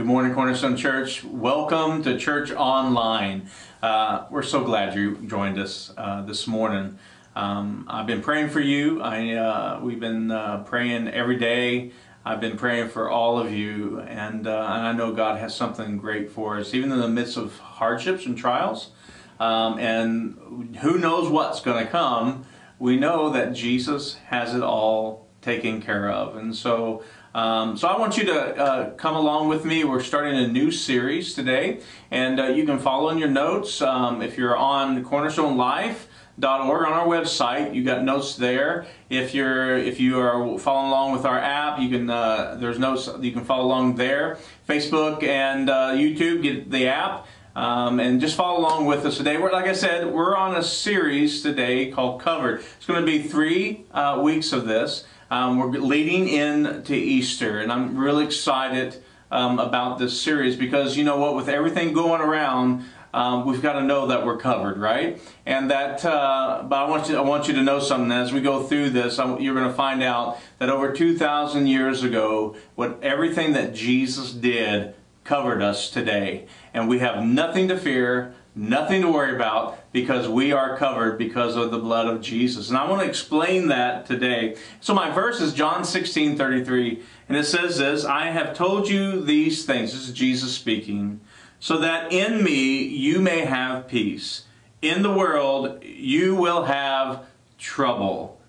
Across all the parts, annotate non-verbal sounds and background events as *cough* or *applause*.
Good morning, Cornerstone Church. Welcome to Church Online. Uh, we're so glad you joined us uh, this morning. Um, I've been praying for you. I, uh, we've been uh, praying every day. I've been praying for all of you, and, uh, and I know God has something great for us, even in the midst of hardships and trials. Um, and who knows what's going to come? We know that Jesus has it all taken care of, and so. Um, so I want you to uh, come along with me. We're starting a new series today, and uh, you can follow in your notes. Um, if you're on Cornerstone Life, org on our website. You got notes there. If you're if you are following along with our app, you can uh, there's notes you can follow along there. Facebook and uh, YouTube get the app. Um, and just follow along with us today. We're, like I said, we're on a series today called Covered. It's going to be three uh, weeks of this. Um, we're leading in to Easter, and I'm really excited um, about this series because you know what, with everything going around, um, we've got to know that we're covered, right? And that, uh, but I want you, I want you to know something. As we go through this, you're going to find out that over 2,000 years ago, what everything that Jesus did covered us today, and we have nothing to fear, nothing to worry about, because we are covered because of the blood of Jesus. And I want to explain that today. So my verse is John 16, 33, and it says this: I have told you these things. This is Jesus speaking so that in me you may have peace. In the world you will have trouble,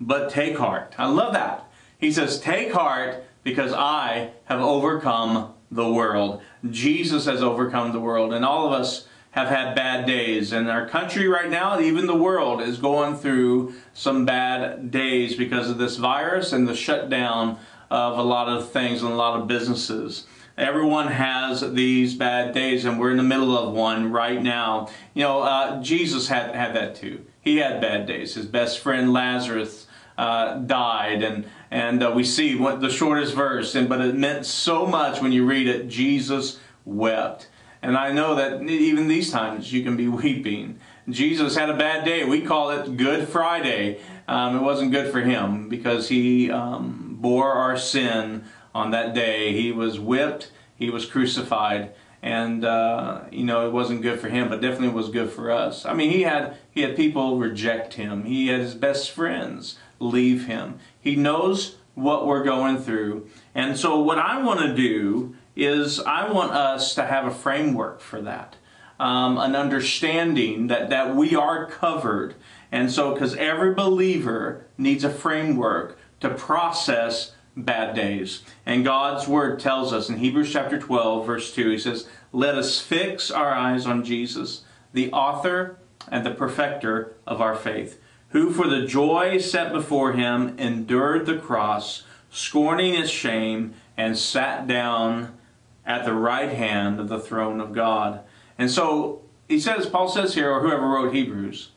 but take heart. I love that. He says, Take heart because I have overcome the world. Jesus has overcome the world, and all of us have had bad days. And our country right now, even the world, is going through some bad days because of this virus and the shutdown of a lot of things and a lot of businesses. Everyone has these bad days, and we're in the middle of one right now. You know, uh, Jesus had, had that too. He had bad days. His best friend Lazarus uh, died, and and uh, we see what the shortest verse, and but it meant so much when you read it. Jesus wept, and I know that even these times you can be *laughs* weeping. Jesus had a bad day. We call it Good Friday. Um, it wasn't good for him because he um, bore our sin on that day. He was whipped, he was crucified, and uh, you know it wasn't good for him, but definitely was good for us. I mean, he had he had people reject him. He had his best friends leave him. He knows what we're going through, and so what I want to do is I want us to have a framework for that. Um, an understanding that, that we are covered. And so, because every believer needs a framework to process bad days. And God's word tells us in Hebrews chapter 12, verse 2, he says, Let us fix our eyes on Jesus, the author and the perfecter of our faith, who for the joy set before him endured the cross, scorning its shame, and sat down at the right hand of the throne of God. And so he says, Paul says here, or whoever wrote Hebrews,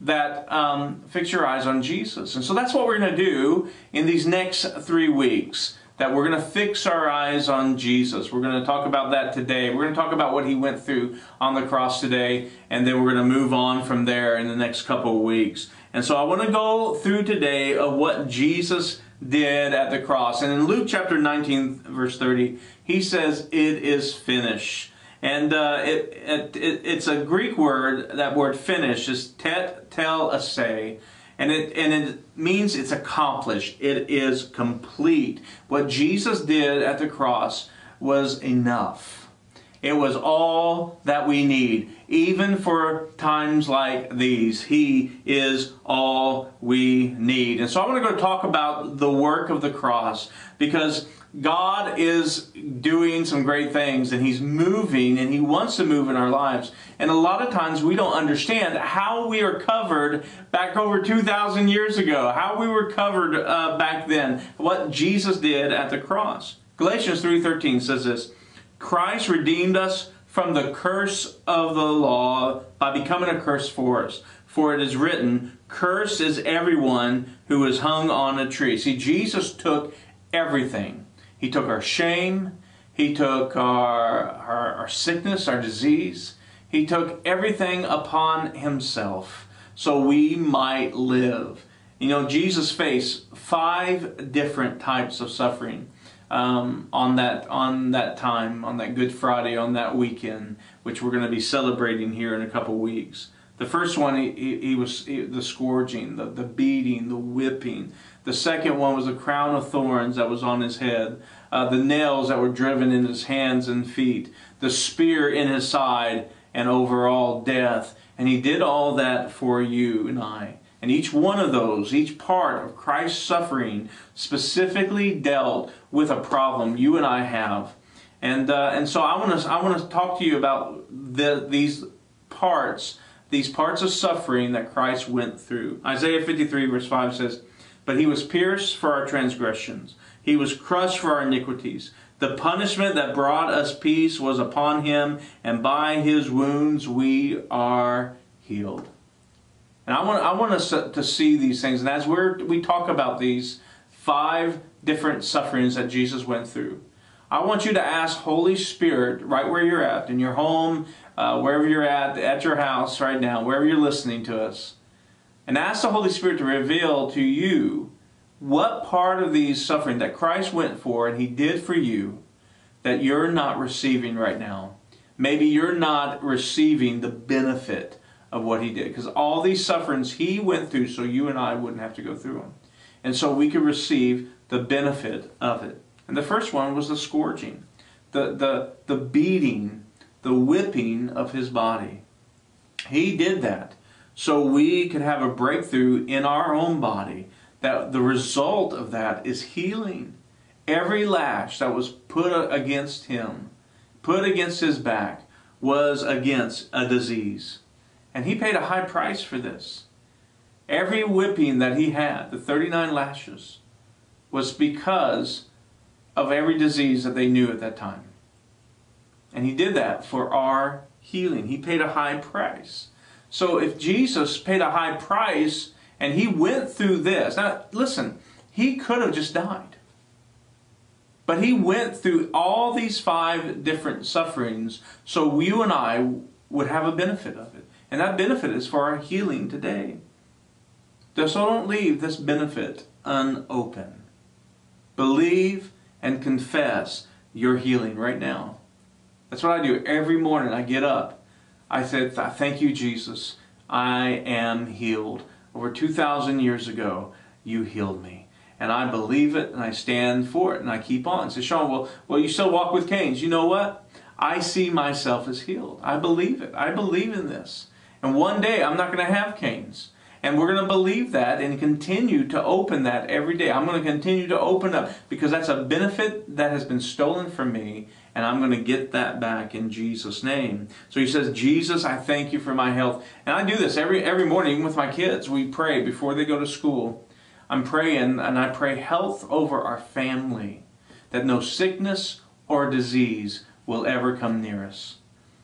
that um, fix your eyes on Jesus. And so that's what we're going to do in these next three weeks. That we're going to fix our eyes on Jesus. We're going to talk about that today. We're going to talk about what he went through on the cross today, and then we're going to move on from there in the next couple of weeks. And so I want to go through today of what Jesus did at the cross. And in Luke chapter 19, verse 30, he says, It is finished. And uh, it, it, it, it's a Greek word, that word finish is tetelestai. And it, and it means it's accomplished. It is complete. What Jesus did at the cross was enough. It was all that we need. Even for times like these, He is all we need. And so I want to go talk about the work of the cross because God is doing some great things and He's moving and He wants to move in our lives. And a lot of times we don't understand how we are covered back over 2,000 years ago, how we were covered uh, back then, what Jesus did at the cross. Galatians 3.13 says this, Christ redeemed us from the curse of the law by becoming a curse for us. For it is written, Cursed is everyone who is hung on a tree. See, Jesus took everything he took our shame. He took our, our, our, sickness, our disease. He took everything upon himself so we might live. You know, Jesus faced five different types of suffering. Um, on that on that time, on that Good Friday, on that weekend, which we're going to be celebrating here in a couple weeks. The first one, he, he, he was he, the scourging, the, the beating, the whipping. The second one was a crown of thorns that was on his head, uh, the nails that were driven in his hands and feet, the spear in his side, and overall death. And he did all that for you and I. And each one of those, each part of Christ's suffering, specifically dealt with a problem you and I have. And, uh, and so I want to I want to talk to you about the, these parts, these parts of suffering that Christ went through. Isaiah 53 verse 5 says, But he was pierced for our transgressions. He was crushed for our iniquities. The punishment that brought us peace was upon him, and by his wounds we are healed. And I want, I want us to see these things. And as we're, we talk about these five different sufferings that Jesus went through, I want you to ask Holy Spirit right where you're at, in your home, uh, wherever you're at, at your house right now, wherever you're listening to us, and ask the Holy Spirit to reveal to you what part of these suffering that Christ went for and He did for you that you're not receiving right now. Maybe you're not receiving the benefit of what He did. Because all these sufferings He went through so you and I wouldn't have to go through them. And so we could receive the benefit of it. And the first one was the scourging, the, the, the beating, the whipping of His body. He did that so we could have a breakthrough in our own body that the result of that is healing. Every lash that was put against him, put against his back, was against a disease. And he paid a high price for this. Every whipping that he had, the 39 lashes, was because of every disease that they knew at that time. And he did that for our healing. He paid a high price. So if Jesus paid a high price and he went through this. Now, listen, he could have just died. But he went through all these five different sufferings so you and I would have a benefit of it. And that benefit is for our healing today. So don't leave this benefit unopened. Believe and confess your healing right now. That's what I do every morning. I get up. I said, Thank you, Jesus. I am healed over 2,000 years ago, you healed me. And I believe it and I stand for it and I keep on. So Sean, well, well, you still walk with canes. You know what? I see myself as healed. I believe it. I believe in this. And one day I'm not going to have canes. And we're going to believe that and continue to open that every day. I'm going to continue to open up because that's a benefit that has been stolen from me and I'm going to get that back in Jesus' name. So he says, Jesus, I thank you for my health. And I do this every, every morning with my kids. We pray before they go to school. I'm praying and I pray health over our family, that no sickness or disease will ever come near us.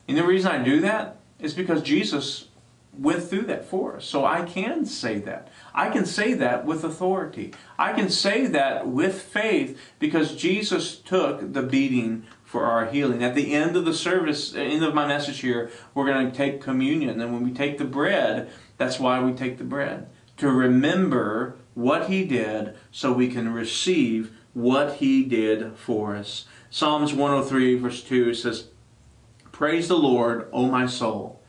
And the reason I do that is because Jesus went through that for us. So I can say that. I can say that with authority. I can say that with faith because Jesus took the beating for our healing. At the end of the service, uh, end of my message here, we're going to take communion. And when we take the bread, that's why we take the bread. To remember what he did so we can receive what he did for us. Psalms 103 verse 2 says, Praise the Lord, O my soul,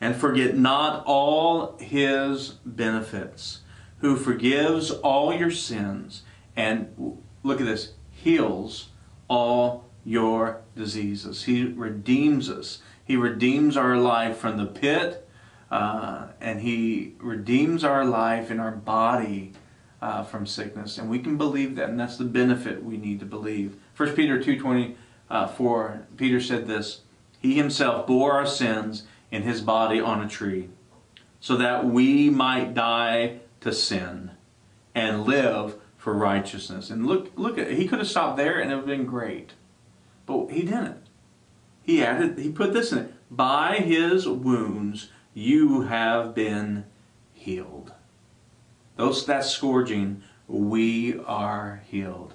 and forget not all his benefits, who forgives all your sins, and look at this, heals all your diseases. He redeems us. He redeems our life from the pit, uh, and He redeems our life in our body uh, from sickness. And we can believe that, and that's the benefit we need to believe. 1 Peter 2.24, uh, Peter said this, He Himself bore our sins in His body on a tree, so that we might die to sin and live for righteousness. And look, look at He could have stopped there and it would have been great. But he didn't. He added, he put this in it. By his wounds you have been healed. Those that scourging, we are healed.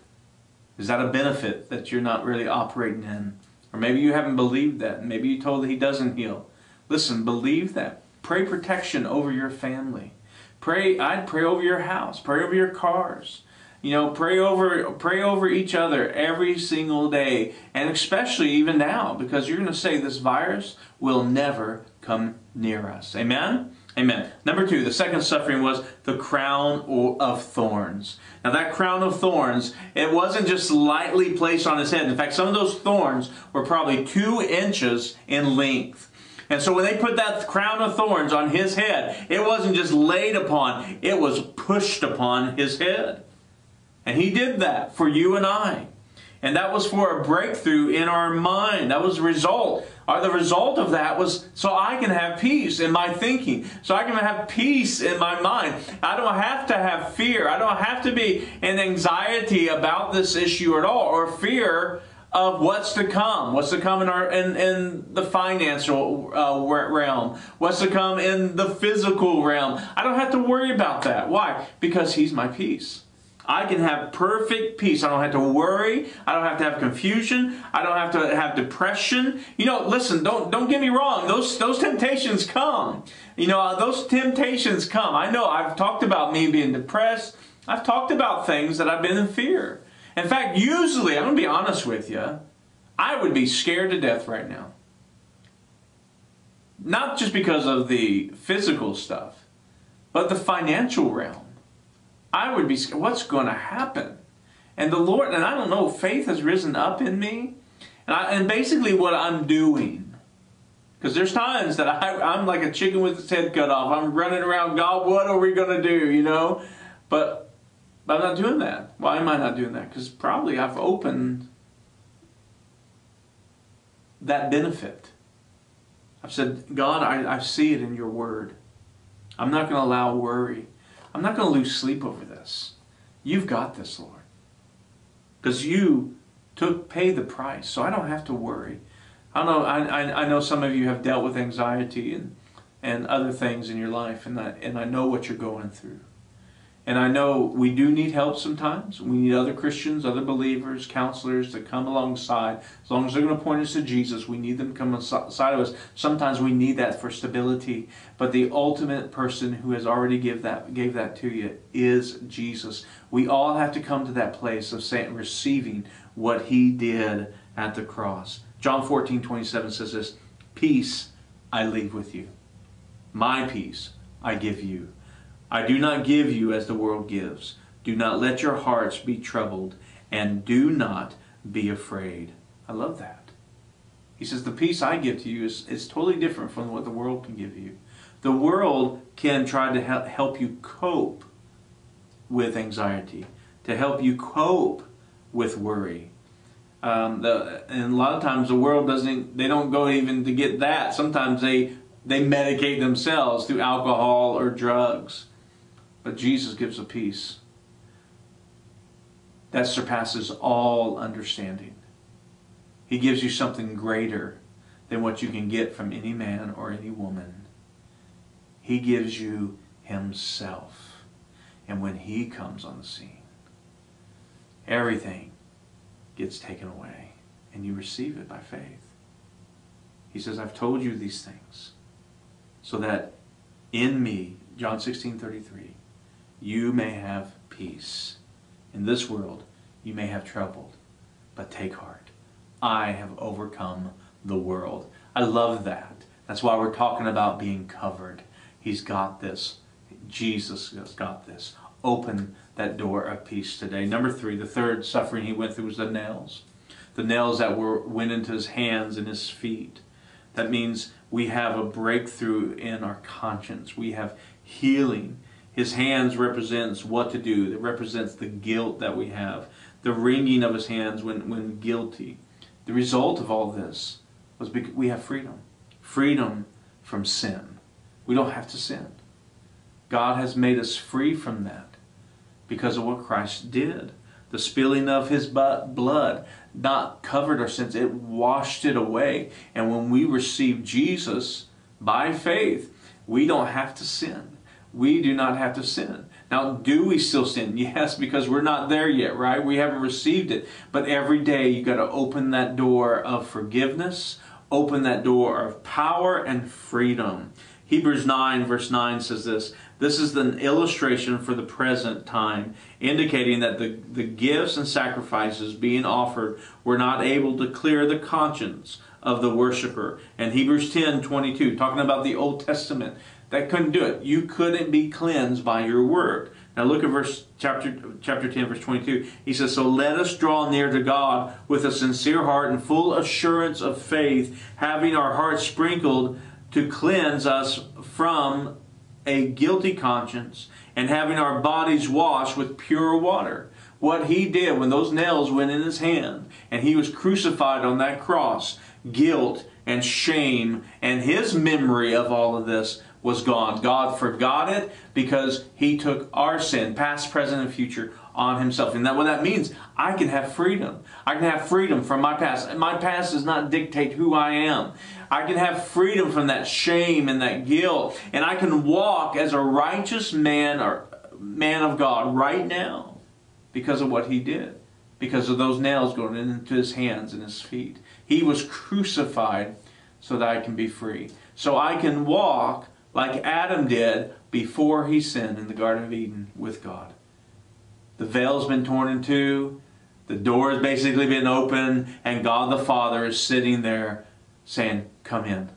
Is that a benefit that you're not really operating in? Or maybe you haven't believed that. Maybe you told that he doesn't heal. Listen, believe that. Pray protection over your family. Pray, I'd pray over your house. Pray over your cars. You know, pray over pray over each other every single day, and especially even now, because you're going to say this virus will never come near us. Amen. Amen. Number two, the second suffering was the crown of thorns. Now, that crown of thorns, it wasn't just lightly placed on his head. In fact, some of those thorns were probably two inches in length. And so when they put that crown of thorns on his head, it wasn't just laid upon, it was pushed upon his head. And he did that for you and I. And that was for a breakthrough in our mind. That was a result. Or the result of that was so I can have peace in my thinking. So I can have peace in my mind. I don't have to have fear. I don't have to be in anxiety about this issue at all or fear of what's to come, what's to come in our in, in the financial uh, realm, what's to come in the physical realm. I don't have to worry about that. Why? Because He's my peace. I can have perfect peace. I don't have to worry. I don't have to have confusion. I don't have to have depression. You know, listen, don't don't get me wrong. Those those temptations come. You know, uh, those temptations come. I know I've talked about me being depressed. I've talked about things that I've been in fear. In fact, usually, I'm going to be honest with you, I would be scared to death right now. Not just because of the physical stuff, but the financial realm. I would be scared. What's going to happen? And the Lord, and I don't know, faith has risen up in me. And, I, and basically, what I'm doing, because there's times that I, I'm like a chicken with its head cut off. I'm running around, God, what are we going to do? You know? But, but I'm not doing that. Why am I not doing that? Because probably I've opened that benefit. I've said, God, I, I see it in your word. I'm not going to allow worry. I'm not going to lose sleep over this. You've got this, Lord. Because you took pay the price, so I don't have to worry. I know I, I, know some of you have dealt with anxiety and, and other things in your life, and I, and I know what you're going through. And I know we do need help sometimes. We need other Christians, other believers, counselors to come alongside. As long as they're going to point us to Jesus, we need them to come alongside of us. Sometimes we need that for stability. But the ultimate person who has already give that, gave that to you is Jesus. We all have to come to that place of saying, receiving what he did at the cross. John 14, 27 says this, Peace I leave with you. My peace I give you. I do not give you as the world gives. Do not let your hearts be troubled, and do not be afraid. I love that. He says, The peace I give to you is, is totally different from what the world can give you. The world can try to help you cope with anxiety, to help you cope with worry. Um, the, and a lot of times the world doesn't, they don't go even to get that. Sometimes they, they medicate themselves through alcohol or drugs. But Jesus gives a peace that surpasses all understanding. He gives you something greater than what you can get from any man or any woman. He gives you Himself. And when He comes on the scene, everything gets taken away and you receive it by faith. He says, I've told you these things so that in me, John 16 33, you may have peace. In this world, you may have trouble, but take heart. I have overcome the world. I love that. That's why we're talking about being covered. He's got this. Jesus has got this. Open that door of peace today. Number three, the third suffering he went through was the nails. The nails that were went into his hands and his feet. That means we have a breakthrough in our conscience. We have healing his hands represents what to do. It represents the guilt that we have. The wringing of his hands when, when guilty. The result of all this was because we have freedom. Freedom from sin. We don't have to sin. God has made us free from that because of what Christ did. The spilling of his blood not covered our sins, it washed it away. And when we receive Jesus by faith, we don't have to sin we do not have to sin. Now, do we still sin? *laughs* Yes, because we're not there yet, right? We haven't received it. But every day you got to open that door of forgiveness, open that door of power and freedom. Hebrews 9, verse 9 says this This is an illustration for the present time, indicating that the, the gifts and sacrifices being offered were not able to clear the conscience of the worshiper. And Hebrews 10, 22, talking about the Old Testament, that couldn't do it. You couldn't be cleansed by your work. Now look at verse chapter chapter 10 verse 22. He says, "So let us draw near to God with a sincere heart and full assurance of faith, having our hearts sprinkled to cleanse us from a guilty conscience and having our bodies washed with pure water." What he did when those nails went in his hand and he was crucified on that cross, guilt and shame and his memory of all of this was gone. God forgot it because He took our sin, past, present, and future, on Himself. And that what that means, I can have freedom. I can have freedom from my past. My past does not dictate who I am. I can have freedom from that shame and that guilt, and I can walk as a righteous man or man of God right now because of what He did. Because of those nails going into his hands and his feet. He was crucified so that I can be free. So I can walk like Adam did before he sinned in the Garden of Eden with God. The veil's been torn in two, the door has basically been opened, and God the Father is sitting there saying, Come in.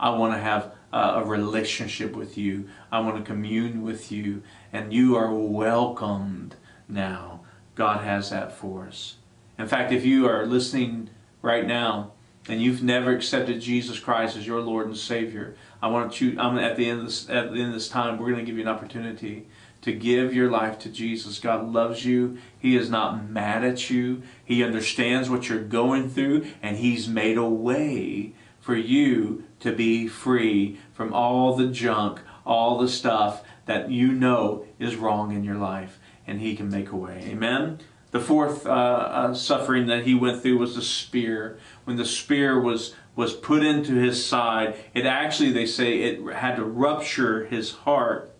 I want to have a relationship with you. I want to commune with you, and you are welcomed now. God has that for us. In fact, if you are listening right now and you've never accepted Jesus Christ as your Lord and Savior, I want you. I'm at the end of this. At the end of this time, we're going to give you an opportunity to give your life to Jesus. God loves you. He is not mad at you. He understands what you're going through, and He's made a way for you to be free from all the junk, all the stuff that you know is wrong in your life, and He can make a way. Amen. The fourth uh, uh, suffering that he went through was the spear. When the spear was was put into his side, it actually, they say, it had to rupture his heart.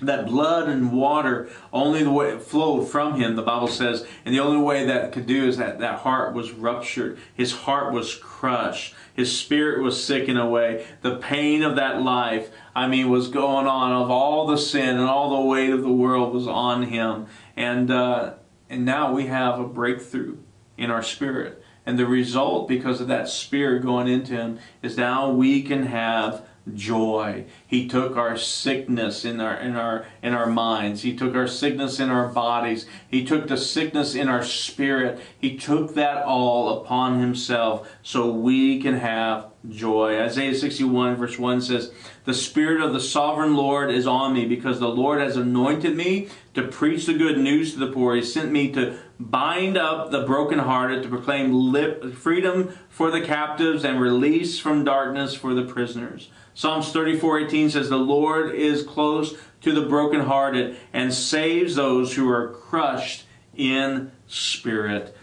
That blood and water, only the way it flowed from him, the Bible says, and the only way that could do is that that heart was ruptured. His heart was crushed. His spirit was sickened away. The pain of that life, I mean, was going on of all the sin and all the weight of the world was on him. And, uh, and now we have a breakthrough in our spirit. And the result, because of that spirit going into him, is now we can have joy. He took our sickness in our in our in our minds. He took our sickness in our bodies. He took the sickness in our spirit. He took that all upon himself so we can have joy. Isaiah 61 verse 1 says, "The spirit of the sovereign Lord is on me because the Lord has anointed me to preach the good news to the poor. He sent me to bind up the brokenhearted, to proclaim lip, freedom for the captives and release from darkness for the prisoners." Psalms 34:18 says, "The Lord is close to the brokenhearted and saves those who are crushed in spirit."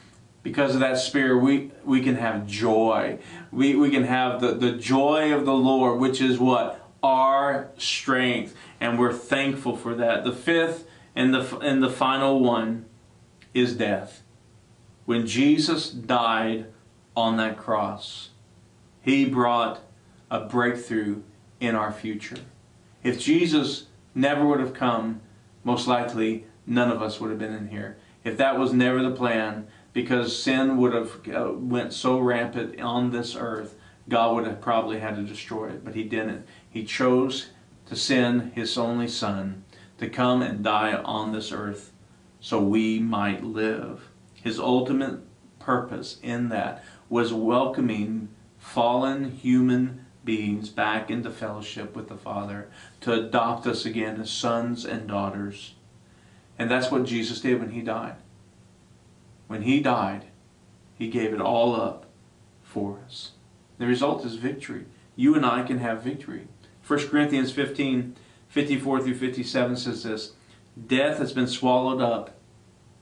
Because of that spirit, we, we can have joy. We, we can have the, the joy of the Lord, which is what? Our strength. And we're thankful for that. The fifth and the, and the final one is death. When Jesus died on that cross, he brought a breakthrough in our future. If Jesus never would have come, most likely none of us would have been in here. If that was never the plan, because sin would have uh, went so rampant on this earth, God would have probably had to destroy it, but he didn't. He chose to send his only son to come and die on this earth so we might live. His ultimate purpose in that was welcoming fallen human beings back into fellowship with the Father, to adopt us again as sons and daughters. And that's what Jesus did when he died. When he died, he gave it all up for us. The result is victory. You and I can have victory. 1 Corinthians 15, 54 through 57 says this Death has been swallowed up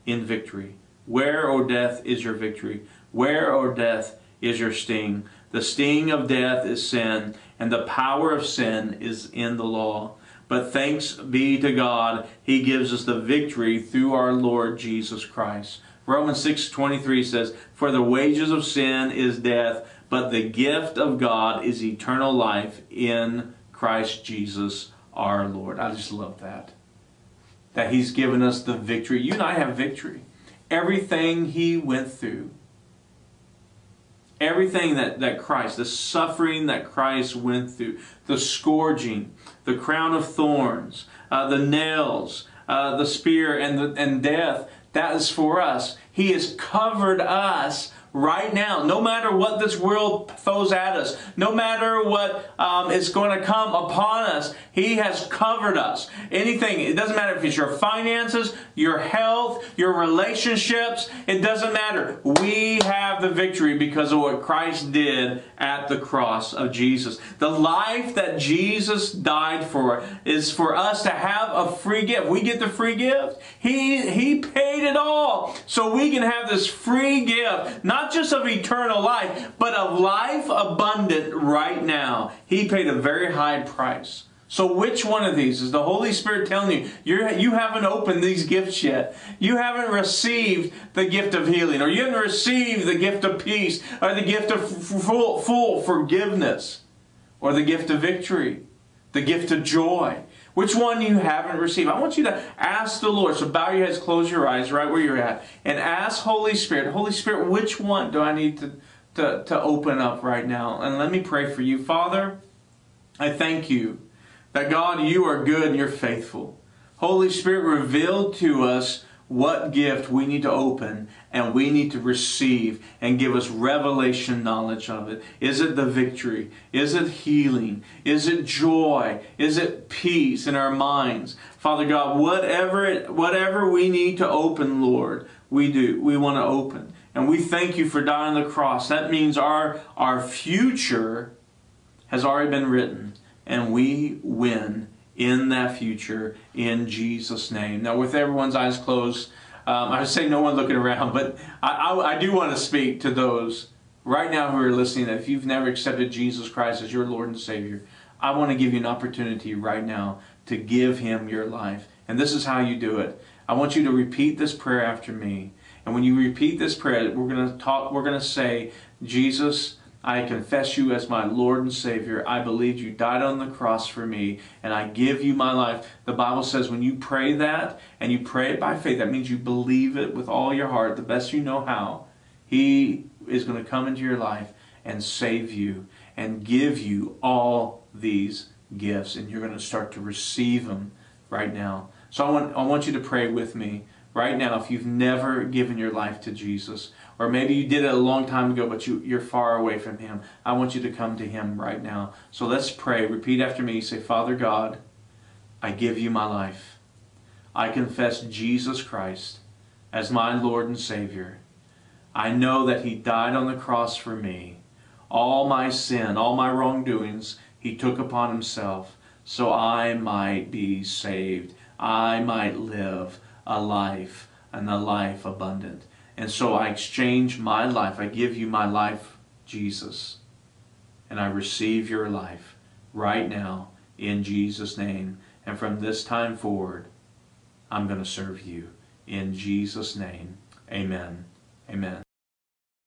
in victory. Where, O death, is your victory? Where, O death, is your sting? The sting of death is sin, and the power of sin is in the law. But thanks be to God, He gives us the victory through our Lord Jesus Christ. Romans 6:23 says, "For the wages of sin is death, but the gift of God is eternal life in Christ Jesus our Lord. I just love that. That He's given us the victory. You and I have victory. Everything He went through, everything that, that Christ, the suffering that Christ went through, the scourging, the crown of thorns, uh, the nails, uh, the spear, and, the, and death, that is for us. He has covered us right now. No matter what this world throws at us, no matter what um, is going to come upon us, He has covered us. Anything, it doesn't matter if it's your finances, your health, your relationships, it doesn't matter. We have the victory because of what Christ did at the cross of Jesus. The life that Jesus died for is for us to have a free gift. We get the free gift. He, he paid it all so we can have this free gift, not just of eternal life, but of life abundant right now. He paid a very high price. So which one of these is the Holy Spirit telling you you're, you haven't opened these gifts yet? You haven't received the gift of healing, or you haven't received the gift of peace, or the gift of full, full forgiveness, or the gift of victory, the gift of joy. Which one you haven't received? I want you to ask the Lord. So bow your heads, close your eyes right where you're at, and ask Holy Spirit, Holy Spirit, which one do I need to, to, to open up right now? And let me pray for you. Father, I thank you that God, you are good and you're faithful. Holy Spirit, reveal to us what gift we need to open and we need to receive and give us revelation knowledge of it. Is it the victory? Is it healing? Is it joy? Is it peace in our minds? Father God, whatever it, whatever we need to open, Lord, we do. We want to open. And we thank you for dying on the cross. That means our our future has already been written and we win in that future in Jesus' name. Now, with everyone's eyes closed, um, I would say no one looking around, *laughs* but I, I, I do want to speak to those right now who are listening that if you've never accepted Jesus Christ as your Lord and Savior, I want to give you an opportunity right now to give Him your life. And this is how you do it. I want you to repeat this prayer after me. And when you repeat this prayer, we're going to talk, we're going to say, Jesus, I confess you as my Lord and Savior. I believe you died on the cross for me, and I give you my life. The Bible says when you pray that, and you pray it by faith, that means you believe it with all your heart, the best you know how. He is going to come into your life and save you and give you all these gifts, and you're going to start to receive them right now. So I want, I want you to pray with me right now if you've never given your life to Jesus. Or maybe you did it a long time ago, but you, you're far away from Him. I want you to come to Him right now. So let's pray. Repeat after me. Say, Father God, I give you my life. I confess Jesus Christ as my Lord and Savior. I know that He died on the cross for me. All my sin, all my wrongdoings, He took upon Himself so I might be saved. I might live a life and a life abundant. And so I exchange my life. I give you my life, Jesus. And I receive your life right now in Jesus' name. And from this time forward, I'm going to serve you. In Jesus' name, amen. Amen.